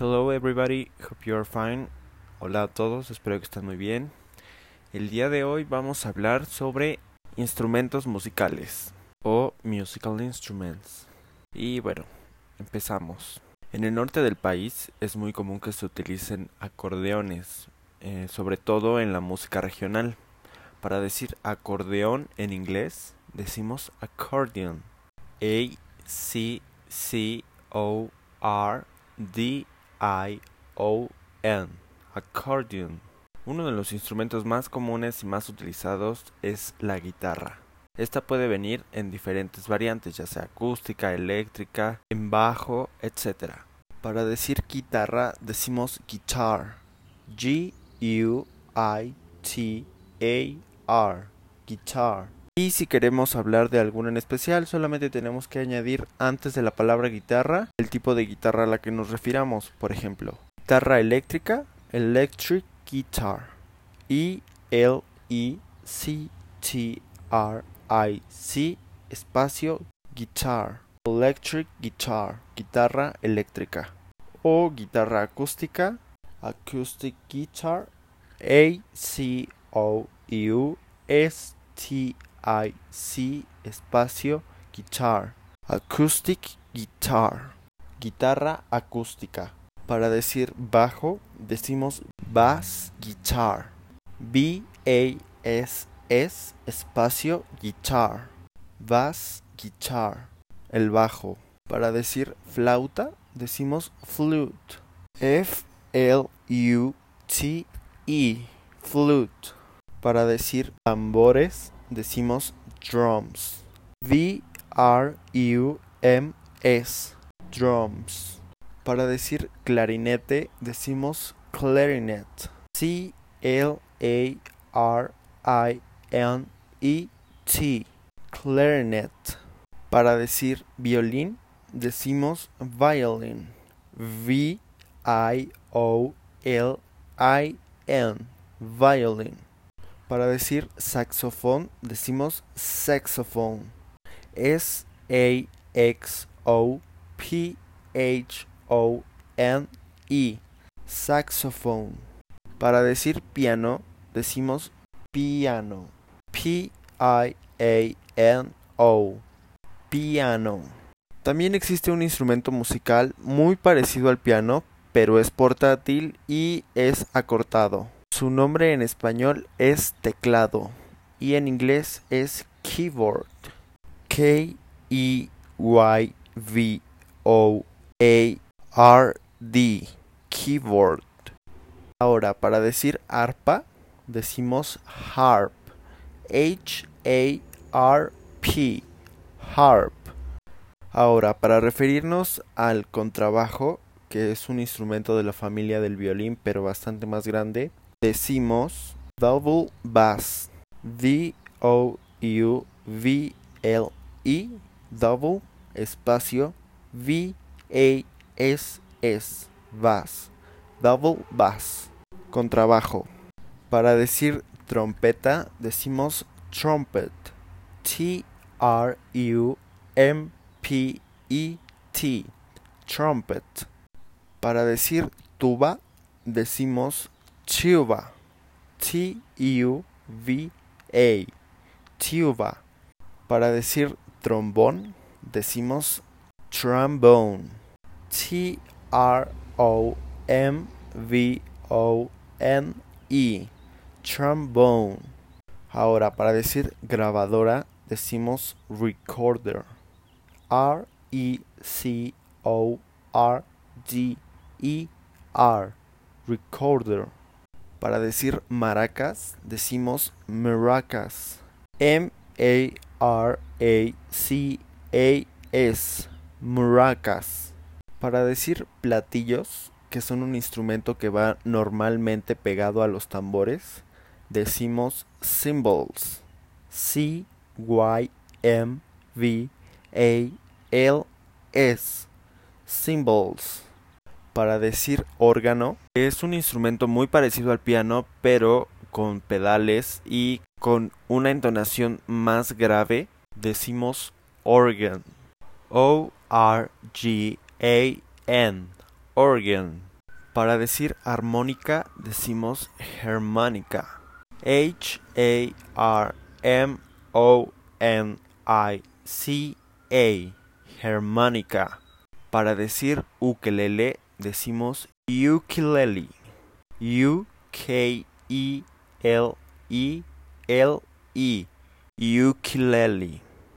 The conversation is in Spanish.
Hello everybody, hope you are fine. Hola a todos, espero que estén muy bien. El día de hoy vamos a hablar sobre instrumentos musicales o musical instruments. Y bueno, empezamos. En el norte del país es muy común que se utilicen acordeones, eh, sobre todo en la música regional. Para decir acordeón en inglés decimos accordion. A C C O R D I O N. Accordion. Uno de los instrumentos más comunes y más utilizados es la guitarra. Esta puede venir en diferentes variantes, ya sea acústica, eléctrica, en bajo, etc. Para decir guitarra decimos guitar. G U I T A R. Guitar. Y si queremos hablar de alguna en especial, solamente tenemos que añadir antes de la palabra guitarra el tipo de guitarra a la que nos refiramos. Por ejemplo, guitarra eléctrica, electric guitar. E L E C T R I C espacio guitar. Electric guitar, guitarra eléctrica. O guitarra acústica, acoustic guitar. A C U S T espacio guitar. Acoustic guitar. Guitarra acústica. Para decir bajo decimos bass guitar. B-A-S-S espacio guitar. Bass guitar. El bajo. Para decir flauta decimos flute. F-L-U-T-E. Flute. Para decir tambores decimos drums. V R U M S drums. Para decir clarinete decimos clarinet. C L A R I N E T clarinet. Para decir violín decimos violin. V I O L I N violin. Para decir saxofón decimos saxophone. S A X O P H O N E. Saxophone. Para decir piano decimos piano. P I A N O. Piano. También existe un instrumento musical muy parecido al piano, pero es portátil y es acortado. Su nombre en español es teclado y en inglés es keyboard. K E Y V O A R D keyboard. Ahora, para decir arpa decimos harp. H A R P harp. Ahora, para referirnos al contrabajo, que es un instrumento de la familia del violín, pero bastante más grande, decimos double bass. D O U V L E double espacio V A S S bass. Double bass. Contrabajo. Para decir trompeta decimos trumpet. T R U M P E. Trumpet. Para decir tuba decimos tuba. T U V A. Tuba. Para decir trombón decimos trombone. T R O M V O N E. Trombone. Ahora, para decir grabadora decimos recorder. R E E R. Recorder. Para decir maracas decimos maracas. M A R A C A S. Maracas. Para decir platillos, que son un instrumento que va normalmente pegado a los tambores, decimos cymbals. C Y M V A L S. Cymbals. Para decir órgano, es un instrumento muy parecido al piano, pero con pedales y con una entonación más grave, decimos organ. O R G A N. Organ. Para decir armónica decimos harmónica. H A R M O N I C A. Harmónica. Para decir ukelele decimos ukulele. U K E L E L E. Ukulele.